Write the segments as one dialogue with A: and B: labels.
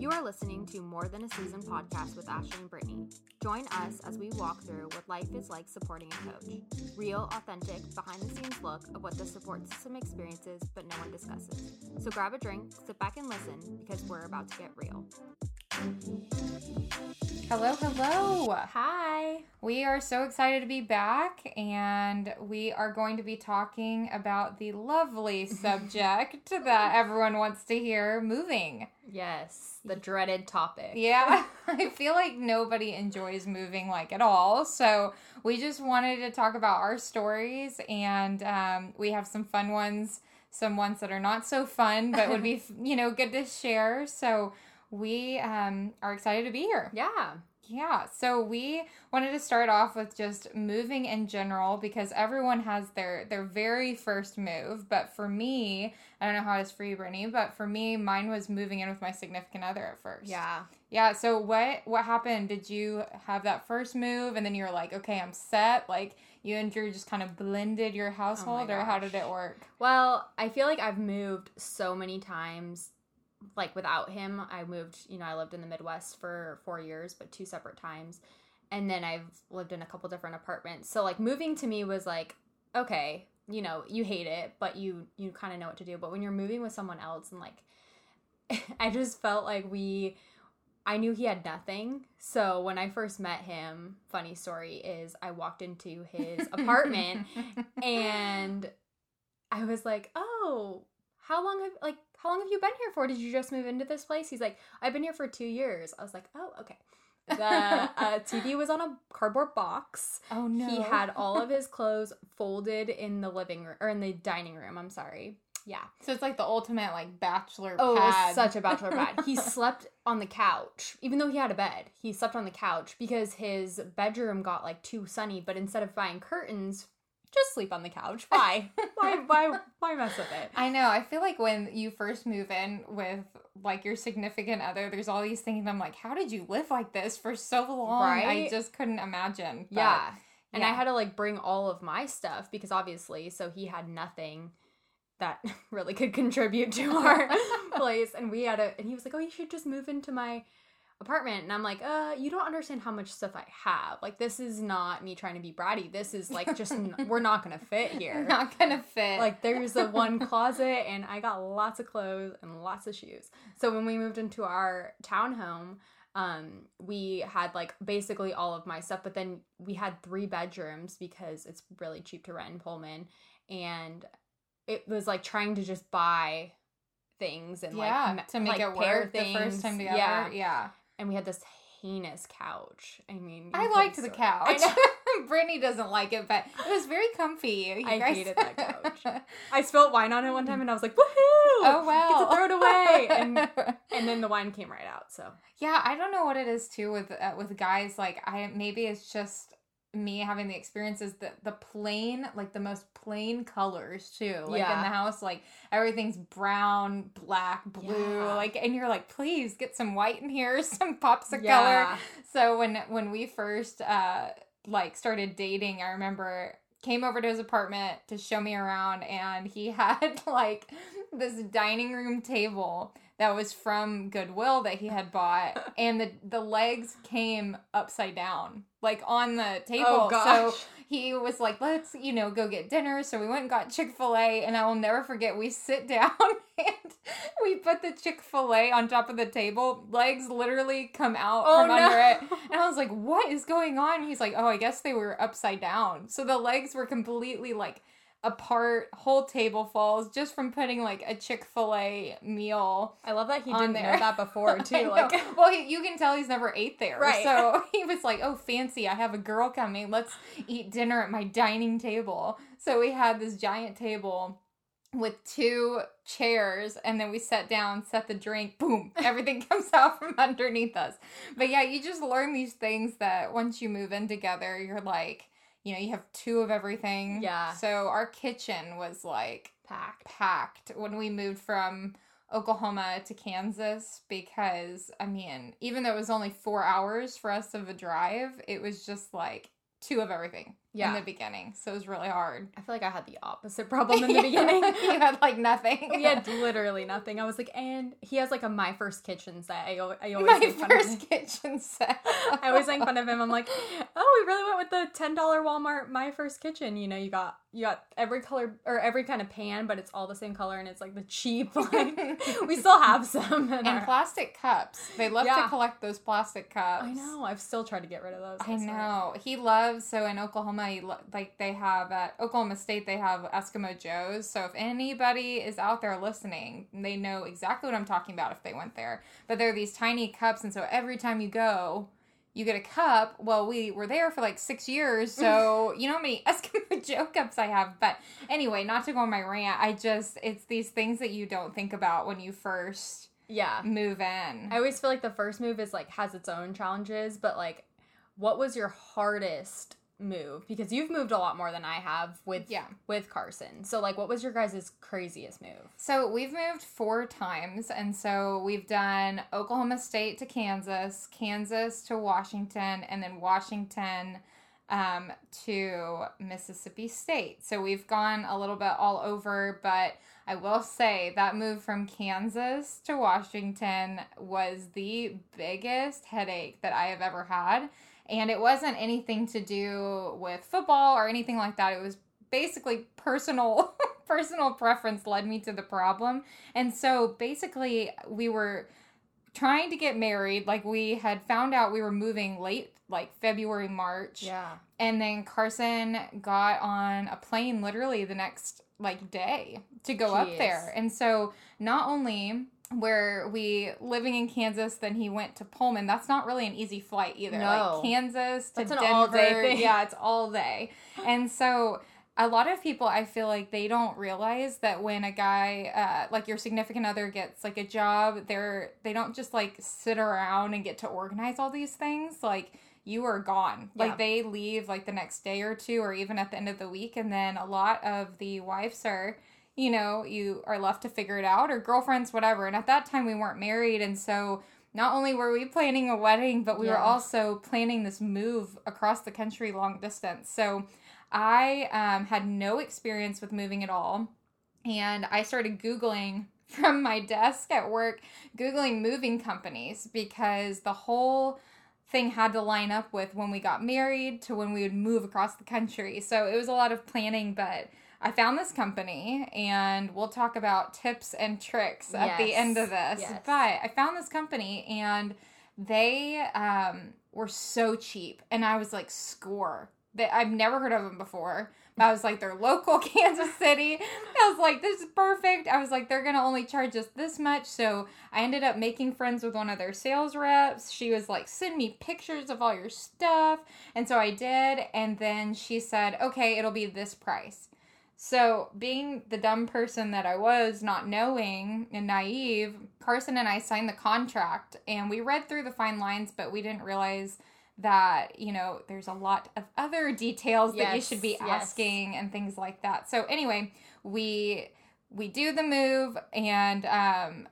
A: You are listening to More Than a Season podcast with Ashley and Brittany. Join us as we walk through what life is like supporting a coach. Real, authentic, behind the scenes look of what the support system experiences but no one discusses. So grab a drink, sit back and listen because we're about to get real.
B: Hello, hello.
A: Hi.
B: We are so excited to be back, and we are going to be talking about the lovely subject that everyone wants to hear moving.
A: Yes, the dreaded topic.
B: Yeah, I feel like nobody enjoys moving like at all. So we just wanted to talk about our stories, and um, we have some fun ones, some ones that are not so fun, but would be, you know, good to share. So we um, are excited to be here.
A: Yeah.
B: Yeah, so we wanted to start off with just moving in general because everyone has their their very first move. But for me, I don't know how it is for you, Brittany, but for me, mine was moving in with my significant other at first.
A: Yeah.
B: Yeah. So what what happened? Did you have that first move and then you were like, okay, I'm set? Like you and Drew just kind of blended your household, or how did it work?
A: Well, I feel like I've moved so many times like without him. I moved, you know, I lived in the Midwest for 4 years, but two separate times. And then I've lived in a couple different apartments. So like moving to me was like, okay, you know, you hate it, but you you kind of know what to do. But when you're moving with someone else and like I just felt like we I knew he had nothing. So when I first met him, funny story is I walked into his apartment and I was like, "Oh, how long have like how long have you been here for? Did you just move into this place?" He's like, "I've been here for 2 years." I was like, "Oh, okay." The uh, TV was on a cardboard box.
B: oh no.
A: He had all of his clothes folded in the living room or in the dining room. I'm sorry. Yeah.
B: so it's like the ultimate like bachelor
A: Oh, it was such a bachelor pad. He slept on the couch, even though he had a bed. He slept on the couch because his bedroom got like too sunny. But instead of buying curtains, just sleep on the couch. Why? why? Why? Why mess with it?
B: I know. I feel like when you first move in with like your significant other, there's all these things. I'm like, how did you live like this for so long? I just couldn't imagine. But,
A: yeah. And I had to like bring all of my stuff because obviously, so he had nothing that really could contribute to our place. And we had a, and he was like, oh, you should just move into my apartment. And I'm like, uh, you don't understand how much stuff I have. Like, this is not me trying to be bratty. This is like just, n- we're not to fit here.
B: not gonna fit.
A: Like, there's a one closet, and I got lots of clothes and lots of shoes. So when we moved into our townhome, um we had like basically all of my stuff but then we had three bedrooms because it's really cheap to rent in pullman and it was like trying to just buy things and
B: yeah,
A: like
B: to make
A: like,
B: it
A: pair
B: work the first time together.
A: yeah
B: Yeah,
A: and we had this heinous couch i mean
B: I liked the couch. Brittany doesn't like it, but it was very comfy. You
A: I
B: guys-
A: hated that couch. I spilled wine on it one time and i was like woohoo
B: Oh wow!
A: get to throw it away and and then the wine came right out so
B: Yeah, I don't know what it is too with uh, with guys. Like I maybe it's just me having the experiences that the plain, like the most plain colors too. Like in the house, like everything's brown, black, blue.
A: Yeah.
B: Like and you're like, please get some white in here, some pops of
A: Yeah.
B: color. So when when we first uh like started dating, I remember came over to his apartment to show me around and he had like this dining room table that was from Goodwill that he had bought and the the legs came upside down like on the oh, table.
A: Oh gosh.
B: so he was like let's you know go get dinner. So we went and got chick-fil-a and i will never forget we sit down and we put the chick-fil-a on top of the table. Legs literally come out
A: Oh,
B: from
A: no.
B: under it. And i was like what is going on? He's like oh i guess they were upside down. So the legs were completely like apart whole table falls just from putting like a chick-fil-a meal
A: I love that he didn't
B: there.
A: know that before too. Like
B: well, he, you can tell he's never ate there,
A: Right.
B: So he was like, "Oh, fancy! I have a girl coming. Let's eat dinner at my dining table." So we had this giant table with two chairs, and then we sat down, set the drink. Boom! Everything comes out from underneath us. But yeah, you just learn these things that once you move in together, you're like, you know, you have two of everything.
A: Yeah.
B: So our kitchen was like
A: packed.
B: packed when we moved from Oklahoma to Kansas because I mean, even though it was only four hours for us of a drive, it was just like two of everything.
A: Yeah.
B: in the beginning, so it was really hard.
A: I feel like I had the opposite problem in the beginning.
B: you had like nothing.
A: we had literally nothing. I was like, and he has like a my first kitchen set. I, I always
B: my
A: make fun of him.
B: first kitchen set.
A: I always make fun of him. I'm like, oh, we really went with the ten dollar Walmart my first kitchen. You know, you got you got every color or every kind of pan, but it's all the same color and it's like the cheap. Like we still have some.
B: And
A: our,
B: plastic cups. They love
A: Yeah.
B: to collect those plastic cups.
A: I know. I've still tried to get rid of those.
B: I know. He loves so in Oklahoma, he lo- like they have at Oklahoma State, they have Eskimo Joe's. So if anybody is out there listening, they know exactly what I'm talking about if they went there. But they're these tiny cups, and so every time you go, you get a cup. Well, we were there for like six years, so you know how many Eskimo Joe cups I have. But anyway, not to go on my rant, I just it's these things that you don't think about when you first
A: Yeah.
B: move in.
A: I always feel like the first move is like has its own challenges, but like, what was your hardest move? Because you've moved a lot more than I have with
B: Yeah.
A: with Carson. So like, what was your guys' craziest move?
B: So we've moved four times, and so we've done Oklahoma State to Kansas, Kansas to Washington, and then Washington um, to Mississippi State. So we've gone a little bit all over, but I will say that move from Kansas to Washington was the biggest headache that I have ever had. And it wasn't anything to do with football or anything like that. It was basically personal personal preference led me to the problem. And so basically we were trying to get married like we had found out we were moving late like February March
A: Yeah.
B: and then Carson got on a plane literally the next like day to go up there. And so not only were we living in Kansas, then he went to Pullman. That's not really an easy flight either.
A: No.
B: Like Kansas to Denver. Yeah, it's all day. And so a lot of people I feel like they don't realize that when a guy uh, like your significant other gets like a job, they're they don't just like sit around and get to organize all these things. Like you are gone.
A: Yeah.
B: Like they leave like the next day or two or even at the end of the week and then a lot of the wives are you know, you are left to figure it out or girlfriends whatever. And at that time we weren't married and so not only were we planning a wedding, but we were also planning this move across the country long distance. So I um, had no experience with moving at all. And I started Googling from my desk at work, Googling moving companies because the whole thing had to line up with when we got married to when we would move across the country. So it was a lot of planning, but I found this company and we'll talk about tips and tricks at the end of this.
A: Yes.
B: But I found this company and they um, were so cheap. And I was like, score. That I've never heard of them before. I was like, they're local Kansas City. I was like, this is perfect. I was like, they're gonna only charge us this much. So I ended up making friends with one of their sales reps. She was like, send me pictures of all your stuff. And so I did. And then she said, okay, it'll be this price. So, being the dumb person that I was, not knowing and naive, Carson and I signed the contract and we read through the fine lines, but we didn't realize that, you know, there's a lot of other details that you should be
A: yes.
B: asking and things like that. So, anyway, we we do the move and um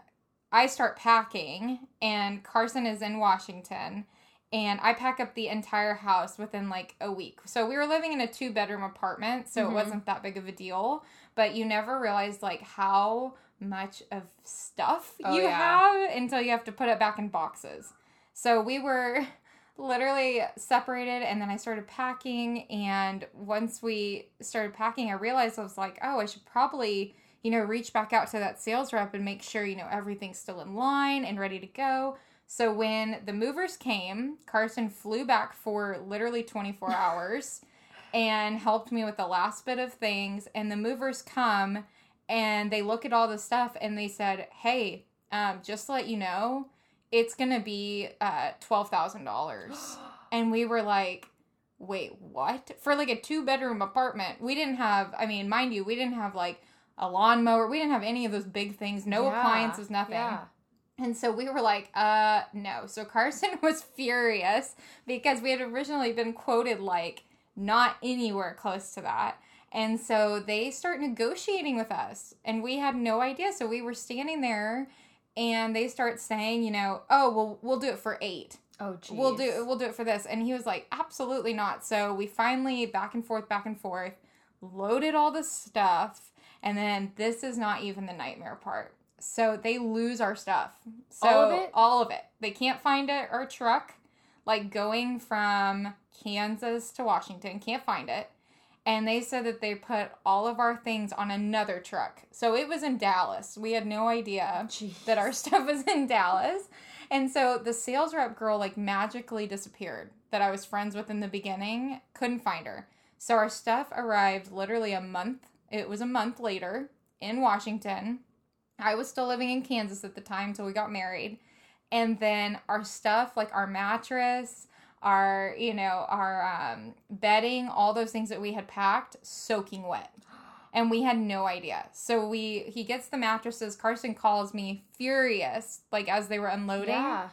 B: I start packing and Carson is in Washington and I pack up the entire house within like a week. So we were living in a two bedroom apartment, so
A: Mhm.
B: it wasn't that big of a deal, but you never realize like how much of stuff
A: Oh,
B: you
A: yeah.
B: have until you have to put it back in boxes. So we were literally separated and then I started packing and once we started packing I realized I was like, "Oh, I should probably you know, reach back out to that sales rep and make sure, you know, everything's still in line and ready to go. So when the movers came, Carson flew back for literally 24 hours and helped me with the last bit of things. And the movers come and they look at all the stuff and they said, Hey, um, just to let you know, it's going to be uh, $12,000. and we were like, Wait, what? For like a two bedroom apartment, we didn't have, I mean, mind you, we didn't have like a lawnmower. We didn't have any of those big things, no
A: Yeah,
B: appliances, nothing.
A: Yeah.
B: And so we were like, uh, no. So Carson was furious because we had originally been quoted like not anywhere close to that. And so they start negotiating with us, and we had no idea. So we were standing there, and they start saying, you know, oh, well, we'll do it for eight.
A: Oh, geez.
B: we'll do we'll do it for this and he was like absolutely not so we finally back and forth back and forth loaded all the stuff and then this is not even the nightmare part so they lose our stuff so
A: All of it?
B: all of it they can't find it our truck like going from kansas to washington can't find it and they said that they put all of our things on another truck so it was in dallas we had no idea
A: Jeez.
B: that our stuff was in Dallas. And so the sales rep girl like magically disappeared that I was friends with in the beginning. Couldn't find her. So our stuff arrived literally a month. It was a month later in Washington. I was still living in Kansas at the time so we got married. And then our stuff, like our mattress, our, you know, our um, bedding, all those things that we had packed, soaking wet and we had no idea. So we he gets the mattresses. Carson calls me furious, like as they were unloading,
A: Yeah.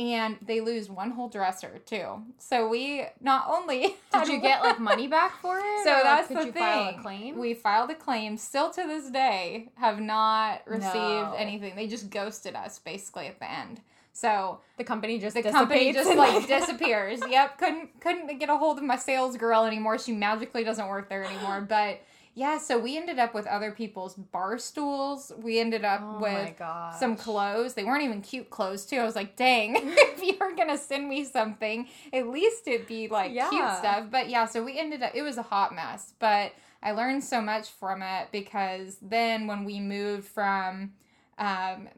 B: And they lose one whole dresser too. So we not only
A: Did you get like money back for it?
B: So
A: or, like,
B: that's
A: could
B: the
A: you
B: thing.
A: file a claim?
B: We filed a claim. Still to this day, have not received
A: No.
B: anything. They just ghosted us basically at the end. So
A: the company just
B: the company just like disappears. Yep, couldn't couldn't get a hold of my sales girl anymore. She magically doesn't work there anymore. But yeah, so we ended up with other people's bar stools. We ended up
A: Oh
B: with some clothes. They weren't even cute clothes too. I was like, dang, if you're gonna send me something, at least it'd be like cute stuff. But yeah, so we ended up. It was a hot mess, but I learned so much from it because then when we moved from. Um,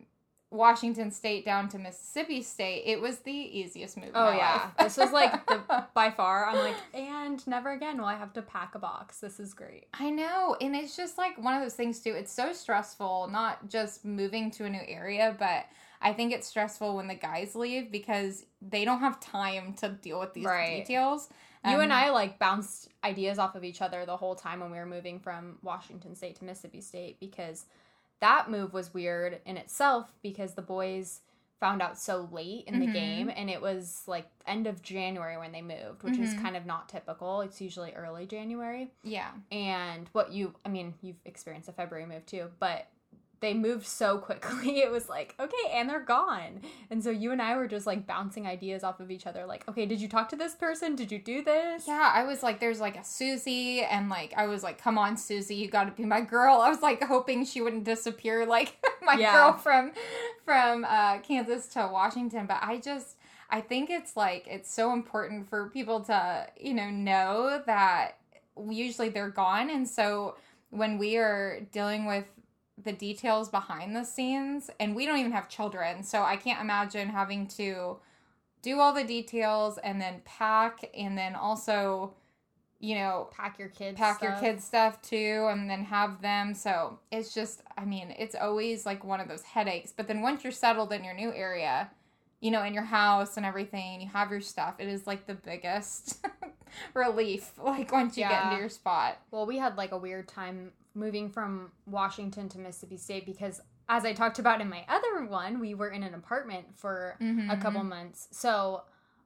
B: Washington State down to Mississippi State, it was the easiest move.
A: Oh yeah, this was like the, by far. I'm like, and never again will I have to pack a box. This is great.
B: I know. And it's just like one of those things too. It's so stressful, not just moving to a new area, but I think it's stressful when the guys leave because they don't have time to deal with these
A: Right.
B: details.
A: You
B: Um,
A: and I like bounced ideas off of each other the whole time when we were moving from Washington State to Mississippi State because that move was weird in itself because the boys found out so late in the
B: Mhm.
A: game and it was like end of January when they moved, which is
B: Mhm.
A: kind of not typical. It's usually early January.
B: Yeah.
A: and what you i mean you've experienced a february move too but they moved so quickly it was like okay and they're gone and so you and i were just like bouncing ideas off of each other like okay did you talk to this person did you do this
B: Yeah, I was like, there's like a Susie, and like, I was like, come on, Susie, you gotta be my girl. I was like, hoping she wouldn't disappear like my
A: Yeah.
B: girl from from uh, Kansas to Washington. But I just, I think it's like, it's so important for people to, you know, know that usually they're gone. And so when we are dealing with the details behind the scenes, and we don't even have children, so I can't imagine having to do all the details and then pack and then also you know
A: pack your kids
B: pack your kids stuff too and then have them so it's just i mean it's always like one of those headaches but then once you're settled in your new area you know in your house and everything you have your stuff it is like the biggest relief like once you get into your spot.
A: Well we had like a weird time moving from washington to mississippi state because as i talked about in my other one we were in an apartment for a
B: Mhm.
A: couple months. So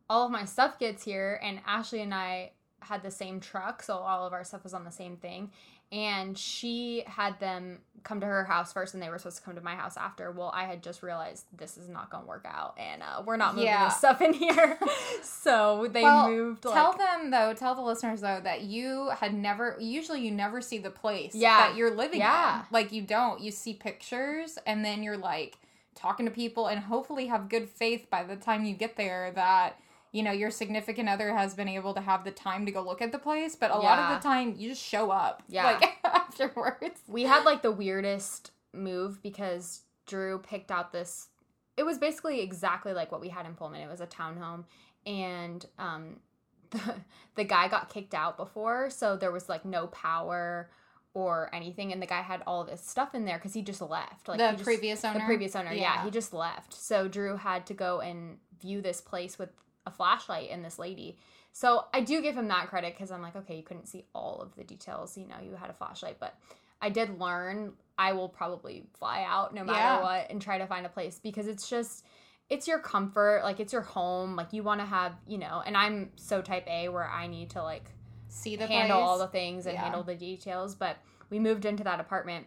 A: all of my stuff gets here, and Ashley and I had the same truck, so all of our stuff was on the same thing. And she had them come to her house first, and they were supposed to come to my house after. Well, I had just realized this is not going to work out, and uh, we're not moving
B: Yeah.
A: this stuff in here. so they
B: Well,
A: moved. Like,
B: tell them though tell the listeners though that you had never usually you never see the place
A: Yeah.
B: that you're living
A: Yeah.
B: in like you don't you see pictures and then you're like talking to people and hopefully have good faith by the time you get there that you know your significant other has been able to have the time to go look at the place but a lot of the time you just show up
A: Yeah.
B: like afterwards
A: we had like the weirdest move because Drew picked out this. It was basically exactly like what we had in Pullman. It was a townhome, and um, the the guy got kicked out before, so there was like no power or anything, and the guy had all of his stuff in there because he just left. Like
B: the
A: just-
B: previous owner
A: the previous owner, yeah.
B: Yeah.
A: he just left. So Drew had to go and view this place with a flashlight in this lady. So I do give him that credit because I'm like, okay, you couldn't see all of the details. You know, you had a flashlight, but I did learn. I will probably fly out no matter
B: Yeah.
A: what and try to find a place because it's just it's your comfort like it's your home like you want to have you know and i'm so type a where i need to like
B: see the
A: handle
B: place.
A: all the things and
B: Yeah.
A: handle the details. But we moved into that apartment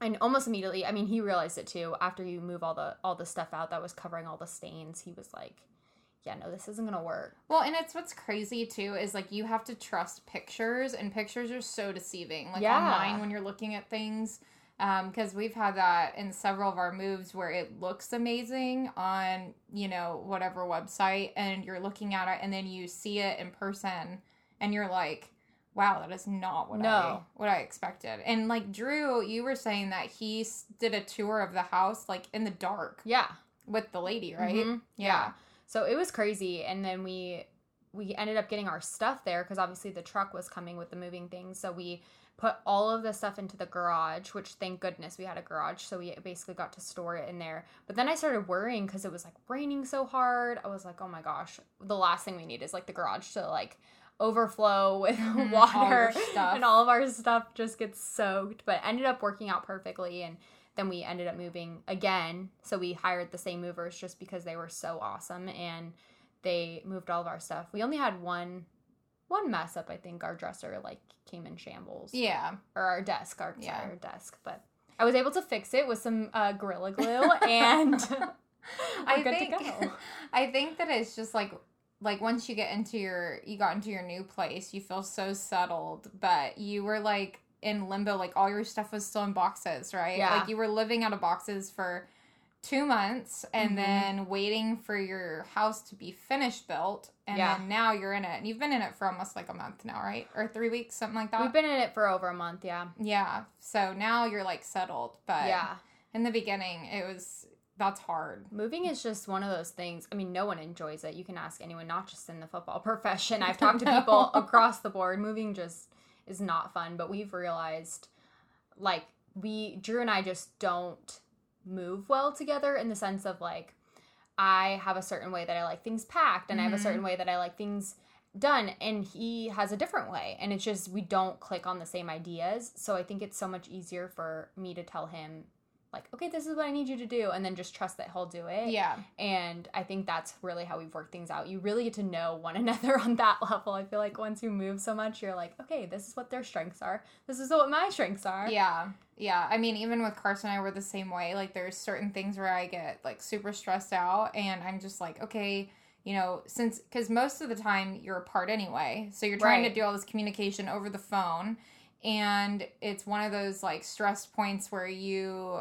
A: and almost immediately, I mean, he realized it too. After you move all the all the stuff out that was covering all the stains, he was like, yeah, no, this isn't gonna work.
B: Well, and it's what's crazy too is like you have to trust pictures, and pictures are so deceiving. Like
A: Yeah.
B: online when you're looking at things, because we've had that in several of our moves where it looks amazing on you know whatever website, and you're looking at it, and then you see it in person, and you're like. Wow, that is not what I what I expected. And like Drew, you were saying that he did a tour of the house like in the dark
A: Yeah.
B: with the lady, right?
A: Mhm. Yeah. So it was crazy, and then we we ended up getting our stuff there because obviously the truck was coming with the moving things. So we put all of the stuff into the garage, which thank goodness we had a garage. So we basically got to store it in there. But then I started worrying because it was like raining so hard. I was like, oh my gosh, the last thing we need is like the garage to like overflow with
B: Mhm, all
A: water
B: stuff.
A: and all of our stuff just gets soaked. But ended up working out perfectly and then we ended up moving again. So we hired the same movers just because they were so awesome and they moved all of our stuff. We only had one one mess up, I think. Our dresser like came in shambles.
B: Yeah.
A: Or our desk, our,
B: Yeah.
A: sorry, our desk. But I was able to fix it with some uh, Gorilla Glue and
B: I
A: good
B: think
A: to go.
B: I think that it's just like like once you get into your you got into your new place, you feel so settled, but you were like in limbo, like all your stuff was still in boxes, right?
A: Yeah.
B: Like you were living out of boxes for two months and
A: Mhm.
B: then waiting for your house to be finished built and
A: Yeah.
B: then now you're in it and you've been in it for almost like a month now right or three weeks something like that
A: We've been in it for over a month, yeah.
B: yeah so now you're like settled but
A: yeah.
B: in the beginning it was that's hard
A: Moving is just one of those things. I mean, no one enjoys it. You can ask anyone, not just in the football profession. I've talked to people across the board. Moving just is not fun, but we've realized like we Drew and I just don't move well together in the sense of like I have a certain way that I like things packed and I have a certain mm-hmm. way that I like things done and he has a different way and it's just we don't click on the same ideas. So I think it's so much easier for me to tell him like, okay, this is what I need you to do, and then just trust that he'll do it.
B: yeah
A: And I think that's really how we've worked things out. You really get to know one another on that level. I feel like once you move so much, you're like, okay, this is what their strengths are. This is what my strengths are.
B: Yeah. Yeah. I mean, even with Carson and I, we're the same way. Like, there's certain things where I get like super stressed out, and I'm just like, okay, you know, since because most of the time you're apart anyway, so you're trying
A: Right.
B: to do all this communication over the phone, and it's one of those like stress points where you.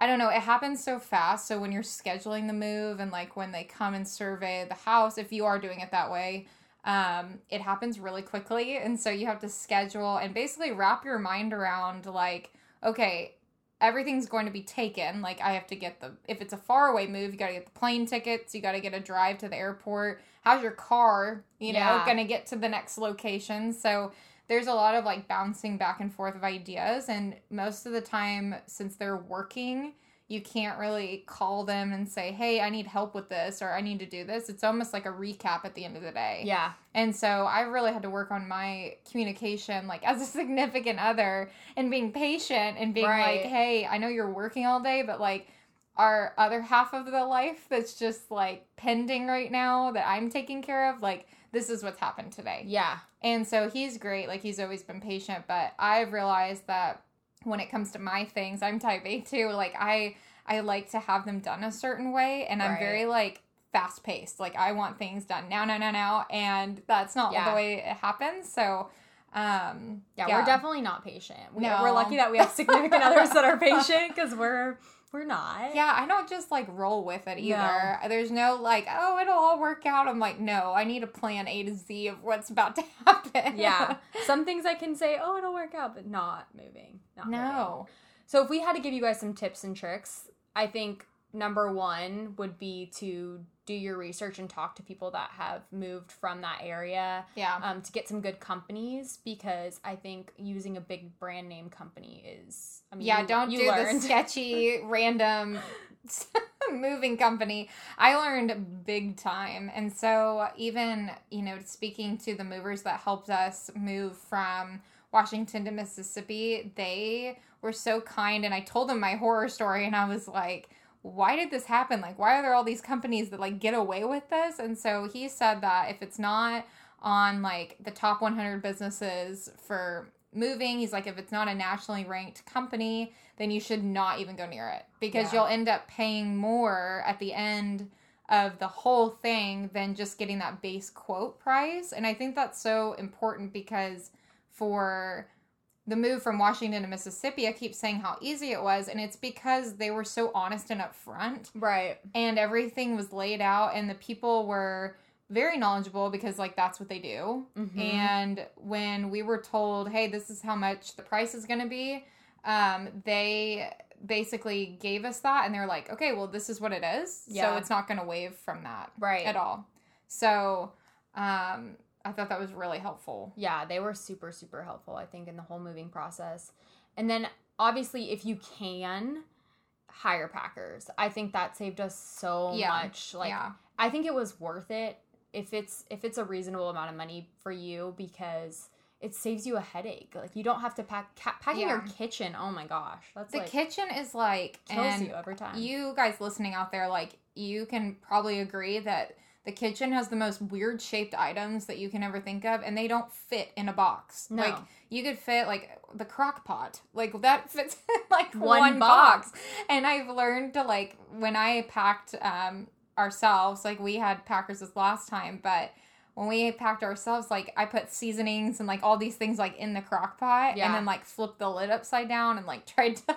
B: I don't know, it happens so fast. So when you're scheduling the move and like when they come and survey the house, if you are doing it that way, um, it happens really quickly. And so you have to schedule and basically wrap your mind around like, okay, everything's going to be taken. Like I have to get the if it's a far away move, you gotta get the plane tickets, you gotta get a drive to the airport. How's your car, you know,
A: Yeah.
B: gonna get to the next location? So there's a lot of like bouncing back and forth of ideas and most of the time since they're working you can't really call them and say hey i need help with this or i need to do this it's almost like a recap at the end of the day
A: Yeah.
B: and so I really had to work on my communication, like as a significant other, and being patient and being
A: Right.
B: like, hey, I know you're working all day, but like our other half of the life that's just like pending right now that I'm taking care of, like this is what's happened today.
A: Yeah.
B: And so he's great. Like he's always been patient, but I've realized that when it comes to my things, I'm type A too. Like I I like to have them done a certain way and I'm very like fast paced. Like I want things done now, now, now, now. And that's not
A: Yeah.
B: the way it happens. So um
A: Yeah, we're definitely not patient. We,
B: No.
A: We're lucky that we have significant others that are patient because we're we're not.
B: Yeah, I don't just like roll with it either. There's no like, oh, it'll all work out. I'm like, no, I need a plan A to Z of what's about to happen.
A: Yeah. Some things I can say, oh, it'll work out, but not moving. Not moving.
B: no.
A: So if we had to give you guys some tips and tricks, I think number one would be to do your research and talk to people that have moved from that area
B: Yeah.
A: um, to get some good companies because I think using a big brand name company is I mean
B: yeah,
A: you-
B: don't
A: you
B: do the sketchy, random moving company. I learned big time. And so, even, you know, speaking to the movers that helped us move from Washington to Mississippi, they were so kind. And I told them my horror story, and I was like, why did this happen? Like, why are there all these companies that like get away with this? And so he said that if it's not on like the top 100 businesses for moving, he's like, if it's not a nationally ranked company, then you should not even go near it because
A: Yeah.
B: you'll end up paying more at the end of the whole thing than just getting that base quote price. And I think that's so important because for the move from Washington to Mississippi, I keep saying how easy it was, and it's because they were so honest and upfront,
A: Right.
B: and everything was laid out, and the people were very knowledgeable because like that's what they do.
A: Mhm.
B: And when we were told, "Hey, this is how much the price is going to be," um, they basically gave us that, and they're like, "Okay, well, this is what it is, so it's not going to waive from that
A: Right.
B: at all." So, um, I thought that was really helpful.
A: Yeah, they were super, super helpful, I think, in the whole moving process. And then obviously, if you can, hire packers. I think that saved us so
B: Yeah.
A: much. Like,
B: yeah,
A: I think it was worth it if it's if it's a reasonable amount of money for you because it saves you a headache. Like you don't have to pack ca- packing your kitchen. Oh my gosh, that's
B: the
A: like
B: kitchen is like
A: kills
B: and
A: you every time.
B: you guys listening out there, like you can probably agree that the kitchen has the most weird shaped items that you can ever think of, and they don't fit in a box.
A: No.
B: Like you could fit like the crock pot, like that fits in like
A: One
B: one, box.
A: box.
B: And I've learned to like when I packed um ourselves, like we had packers this last time, but when we packed ourselves, like I put seasonings and like all these things like in the crock pot
A: Yeah.
B: and then like flipped the lid upside down and like tried to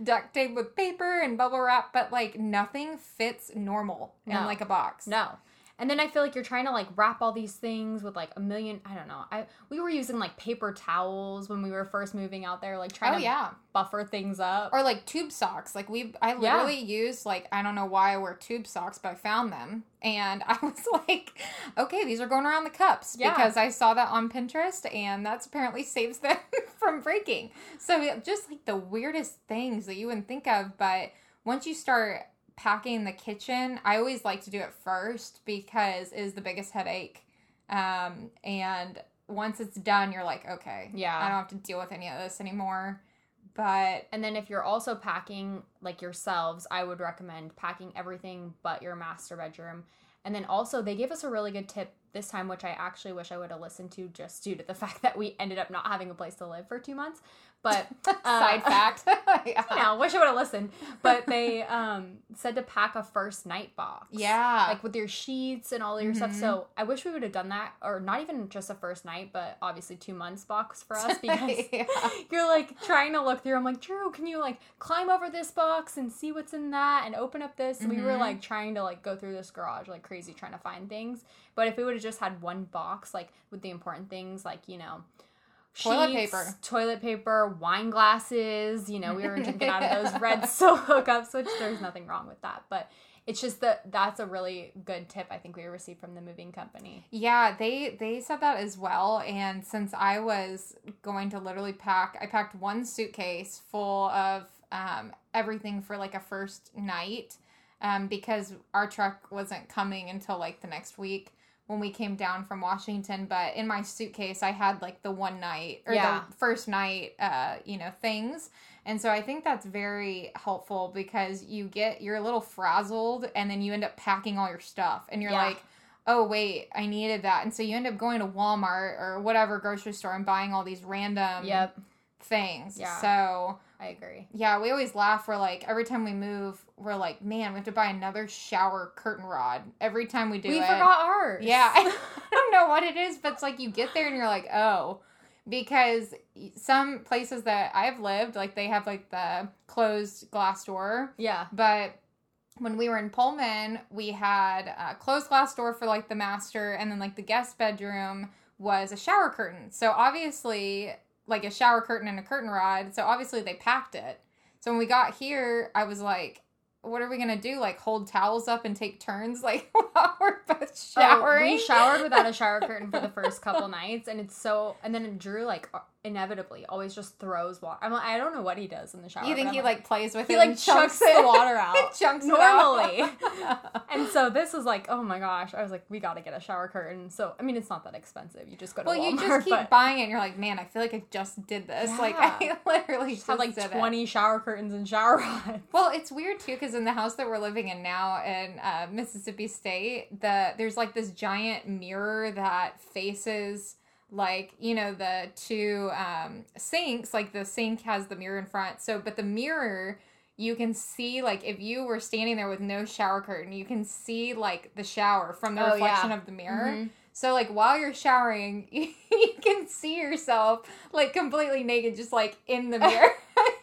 B: duct tape with paper and bubble wrap, but like nothing fits normal in like a box.
A: No. And then I feel like you're trying to like wrap all these things with like a million I don't know. I we were using like paper towels when we were first moving out there, like trying
B: Oh
A: to
B: yeah.
A: buffer things up.
B: Or like tube socks. Like we I
A: Yeah.
B: literally used like I don't know why I wear tube socks, but I found them and I was like, okay, these are going around the cups
A: Yeah.
B: because I saw that on Pinterest and that's apparently saves them from breaking. So just like the weirdest things that you wouldn't think of, but once you start packing the kitchen, I always like to do it first because it is the biggest headache. Um and once it's done, you're like, okay,
A: Yeah.
B: I don't have to deal with any of this anymore. But
A: And then if you're also packing like yourselves, I would recommend packing everything but your master bedroom. And then also they gave us a really good tip this time, which I actually wish I would have listened to just due to the fact that we ended up not having a place to live for two months. But uh,
B: side fact. yeah.
A: you know, wish I would have listened. But they um, said to pack a first night box.
B: Yeah.
A: Like with your sheets and all your stuff.
B: Mhm.
A: So I wish we would have done that, or not even just a first night, but obviously two months box for us because
B: Yeah.
A: you're like trying to look through. I'm like, Drew, can you like climb over this box and see what's in that and open up this? We were
B: Mhm.
A: like trying to like go through this garage like crazy trying to find things. But if we would have just had one box, like with the important things, like you know.
B: Toilet
A: sheets,
B: paper.
A: toilet paper, wine glasses. You know, we were drinking out of those red Solo cups, which there's nothing wrong with that. But it's just that that's a really good tip I think we received from the moving company.
B: Yeah, they they said that as well. And since I was going to literally pack, I packed one suitcase full of um, everything for like a first night um, because our truck wasn't coming until like the next week when we came down from Washington. But in my suitcase, I had like the one night or
A: Yeah.
B: the first night, uh, you know, things. And so I think that's very helpful because you get you're a little frazzled and then you end up packing all your stuff and you're
A: Yeah.
B: like, oh wait, I needed that. And so you end up going to Walmart or whatever grocery store and buying all these random
A: Yep,
B: things.
A: Yeah.
B: So
A: I agree.
B: yeah, we always laugh. We're like every time we move, we're like, man, we have to buy another shower curtain rod every time we do
A: we
B: it.
A: forgot ours.
B: Yeah, I don't know what it is, but it's like you get there and you're like, oh, because some places that I've lived, like they have like the closed glass door,
A: yeah.
B: but when we were in Pullman, we had a closed glass door for like the master, and then like the guest bedroom was a shower curtain. So obviously, like a shower curtain and a curtain rod. So obviously, they packed it. So when we got here, I was like, what are we gonna do? Like hold towels up and take turns, like while we're both
A: Oh,
B: showering?
A: we showered without a shower curtain for the first couple nights, and it's so. And then it Drew like inevitably always just throws water. I'm like, I don't know what he does in the shower.
B: you think he
A: I'm
B: like plays with
A: he
B: it?
A: like
B: and
A: chucks the water out
B: chunks it
A: normally.
B: out.
A: and so this was like, oh my gosh! I was like, we got to get a shower curtain. So I mean, it's not that expensive. You just go to
B: well,
A: Walmart,
B: you just keep
A: but
B: buying it, and you're like, man, I feel like I just did this. Like I literally
A: just
B: just
A: have like
B: did it.
A: twenty shower curtains and shower rods.
B: Well, it's weird too because in the house that we're living in now in uh, Mississippi State, the there's like this giant mirror that faces like you know the two um, sinks. Like the sink has the mirror in front, so but the mirror you can see like if you were standing there with no shower curtain, you can see like the shower from the
A: Oh,
B: reflection
A: yeah.
B: of the mirror.
A: Mhm.
B: So like while you're showering, you can see yourself like completely naked, just like in the mirror,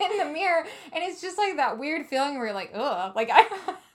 B: in the mirror, and it's just like that weird feeling where you're like, ugh, like I,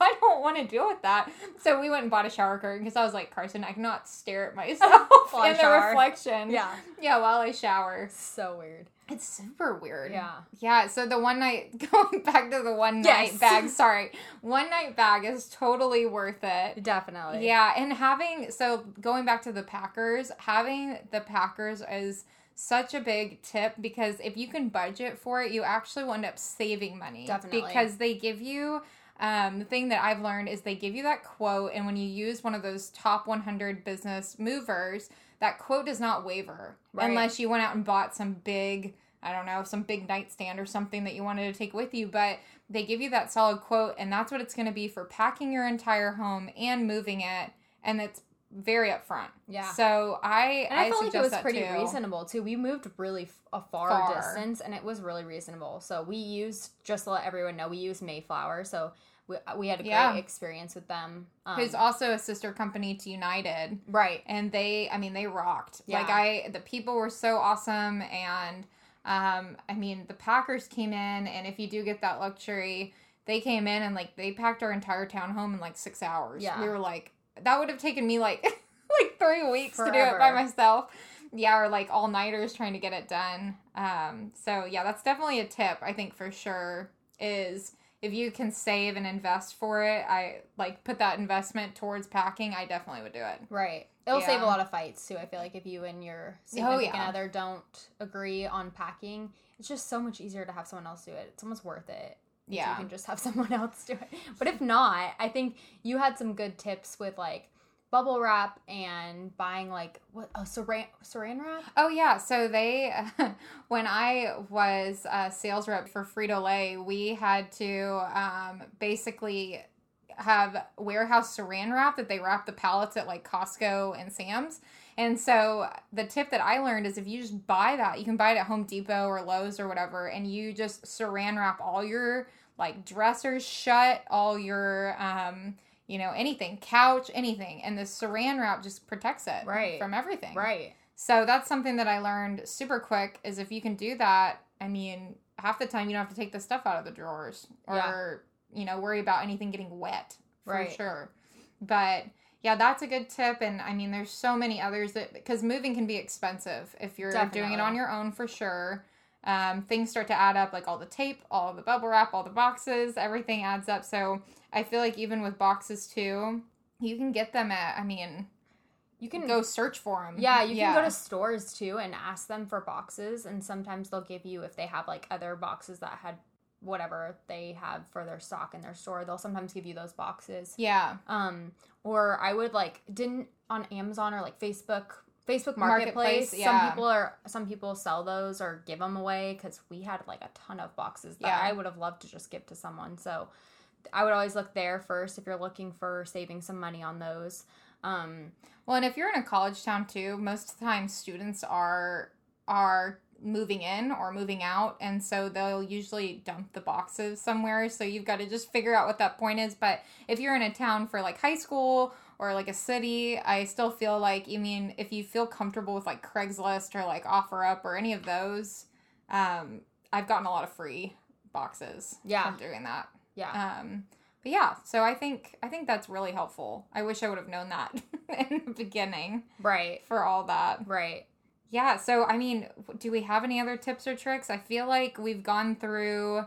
B: I don't want to deal with that. So we went and bought a shower curtain because I was like, Carson, I cannot stare at myself in the
A: shower.
B: reflection.
A: Yeah.
B: yeah, while I shower.
A: So weird.
B: It's super weird.
A: Yeah.
B: Yeah, so the one night going back to the one night
A: Yes.
B: bag, sorry. One night bag is totally worth it.
A: Definitely.
B: Yeah, and having so going back to the Packers, having the Packers is such a big tip because if you can budget for it, you actually will end up saving money.
A: Definitely.
B: Because they give you um, the thing that I've learned is they give you that quote, and when you use one of those top 100 business movers, that quote does not waver
A: Right.
B: unless you went out and bought some big, I don't know, some big nightstand or something that you wanted to take with you. But they give you that solid quote, and that's what it's going to be for packing your entire home and moving it, and it's very upfront.
A: Yeah.
B: So I
A: And I, felt like it was pretty
B: too.
A: reasonable too. We moved really f- a far,
B: Far.
A: distance, and it was really reasonable. So we used just to let everyone know we used Mayflower. So we, we had a great
B: Yeah.
A: experience with them. Um,
B: Who's also a sister company to United.
A: right?
B: and they i mean they rocked
A: Yeah.
B: like i the people were so awesome and um i mean the packers came in and if you do get that luxury they came in and like they packed our entire townhome in like six hours
A: Yeah.
B: we were like that would have taken me like like three weeks to do it by myself yeah or like all nighters trying to get it done um so yeah that's definitely a tip i think for sure is if you can save and invest for it i like put that investment towards packing i definitely would do it
A: Right. It'll save a lot of fights too. I feel like if you and your
B: Oh,
A: significant
B: yeah.
A: other don't agree on packing, it's just so much easier to have someone else do it. It's almost worth it.
B: Yeah.
A: You can just have someone else do it. But if not, I think you had some good tips with like bubble wrap and buying like what oh saran saran wrap.
B: Oh yeah, so they when I was a sales rep for Frito Lay, we had to um, basically have warehouse saran wrap that they wrap the pallets at like Costco and Sam's. And so the tip that I learned is if you just buy that, you can buy it at Home Depot or Lowe's or whatever, and you just saran wrap all your like dressers shut, all your um, you know, anything, couch, anything, and the saran wrap just protects it
A: Right.
B: from everything.
A: Right.
B: So that's something that I learned super quick is if you can do that, I mean, half the time you don't have to take the stuff out of the drawers or, you know, worry about anything getting wet for
A: Right.
B: sure. But yeah, that's a good tip. And I mean, there's so many others that, because moving can be expensive if you're doing it on your own for sure. Um, things start to add up, like all the tape, all the bubble wrap, all the boxes, everything adds up. So I feel like even with boxes too, you can get them at, I mean,
A: You can
B: go search for them.
A: Yeah, you can go to stores too and ask them for boxes, and sometimes they'll give you if they have like other boxes that had whatever they have for their stock in their store. They'll sometimes give you those boxes.
B: Yeah.
A: Um, or I would like didn't on Amazon or like Facebook. Facebook
B: Marketplace,
A: Marketplace.
B: yeah.
A: Some people are some people sell those or give them away because we had like a ton of boxes that
B: Yeah.
A: I would have loved to just give to someone. So I would always look there first if you're looking for saving some money on those. Um,
B: Well, and if you're in a college town too, most of the time students are are moving in or moving out, and so they'll usually dump the boxes somewhere. So you've got to just figure out what that point is. But if you're in a town for like high school or like a city, I still feel like I mean, if you feel comfortable with like Craigslist or like OfferUp or any of those, um, I've gotten a lot of free boxes
A: Yeah.
B: from doing that.
A: yeah.
B: Um, but yeah, so I think I think that's really helpful. I wish I would have known that in the beginning
A: right.
B: for all that.
A: Right.
B: Yeah, so I mean, do we have any other tips or tricks? I feel like we've gone through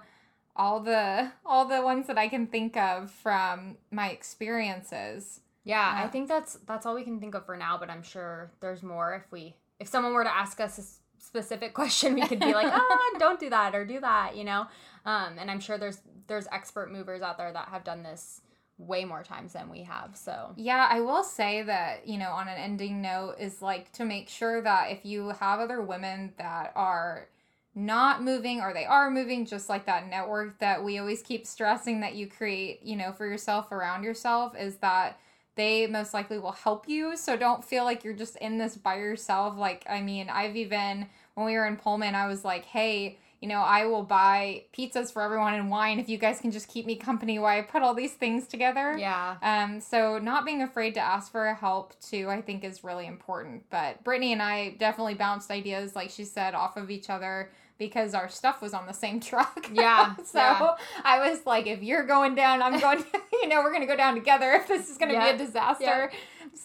B: all the all the ones that I can think of from my experiences.
A: Yeah, I think that's that's all we can think of for now, but I'm sure there's more if we if someone were to ask us a specific question, we could be like, "Ah, don't do that or do that," you know? Um and I'm sure there's there's expert movers out there that have done this way more times than we have. So,
B: Yeah, I will say that, you know, on an ending note, is like to make sure that if you have other women that are not moving or they are moving, just like that network that we always keep stressing that you create, you know, for yourself around yourself, is that they most likely will help you. So don't feel like you're just in this by yourself. Like, I mean, I've even, when we were in Pullman, I was like, hey, you know, I will buy pizzas for everyone and wine if you guys can just keep me company while I put all these things together.
A: Yeah.
B: Um, so not being afraid to ask for help too, I think is really important. But Brittany and I definitely bounced ideas, like she said, off of each other because our stuff was on the same truck.
A: Yeah.
B: so
A: yeah.
B: I was like, if you're going down, I'm going. you know, we're gonna go down together if this is gonna
A: Yeah.
B: be a disaster.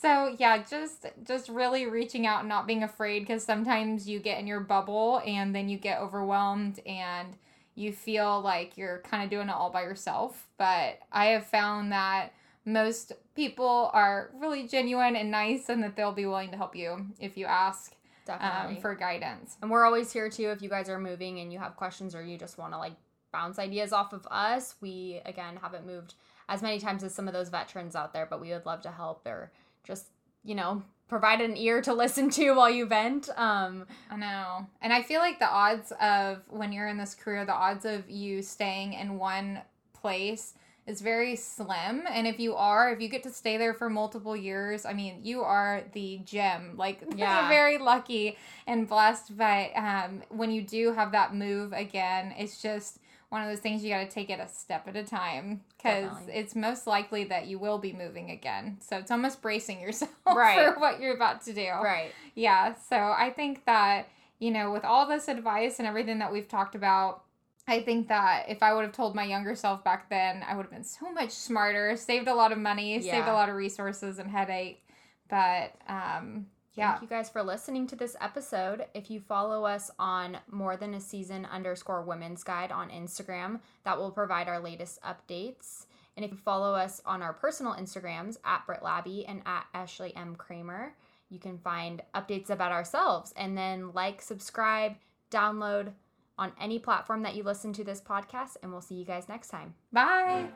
B: So yeah, just just really reaching out and not being afraid because sometimes you get in your bubble and then you get overwhelmed and you feel like you're kind of doing it all by yourself. But I have found that most people are really genuine and nice and that they'll be willing to help you if you ask um, for guidance.
A: And we're always here too if you guys are moving and you have questions or you just want to like bounce ideas off of us. We again haven't moved as many times as some of those veterans out there, but we would love to help or just, you know, provide an ear to listen to while you vent. Um
B: I know. And I feel like the odds of when you're in this career, the odds of you staying in one place is very slim. And if you are, if you get to stay there for multiple years, I mean, you are the gem. Like,
A: Yeah.
B: you're very lucky and blessed. But um, when you do have that move again, it's just one of those things you got to take it a step at a time because it's most likely that you will be moving again. So it's almost bracing yourself
A: Right.
B: for what you're about to do.
A: right.
B: Yeah, so I think that, you know, with all this advice and everything that we've talked about, I think that if I would have told my younger self back then, I would have been so much smarter, saved a lot of money, saved a lot of resources and headache. But um yeah.
A: Thank you guys for listening to this episode. If you follow us on more than a season underscore women's guide on Instagram, that will provide our latest updates. And if you follow us on our personal Instagrams at Britt Labby and at Ashley M. Kramer, you can find updates about ourselves and then like, subscribe, download on any platform that you listen to this podcast. And we'll see you guys next time.
B: Bye.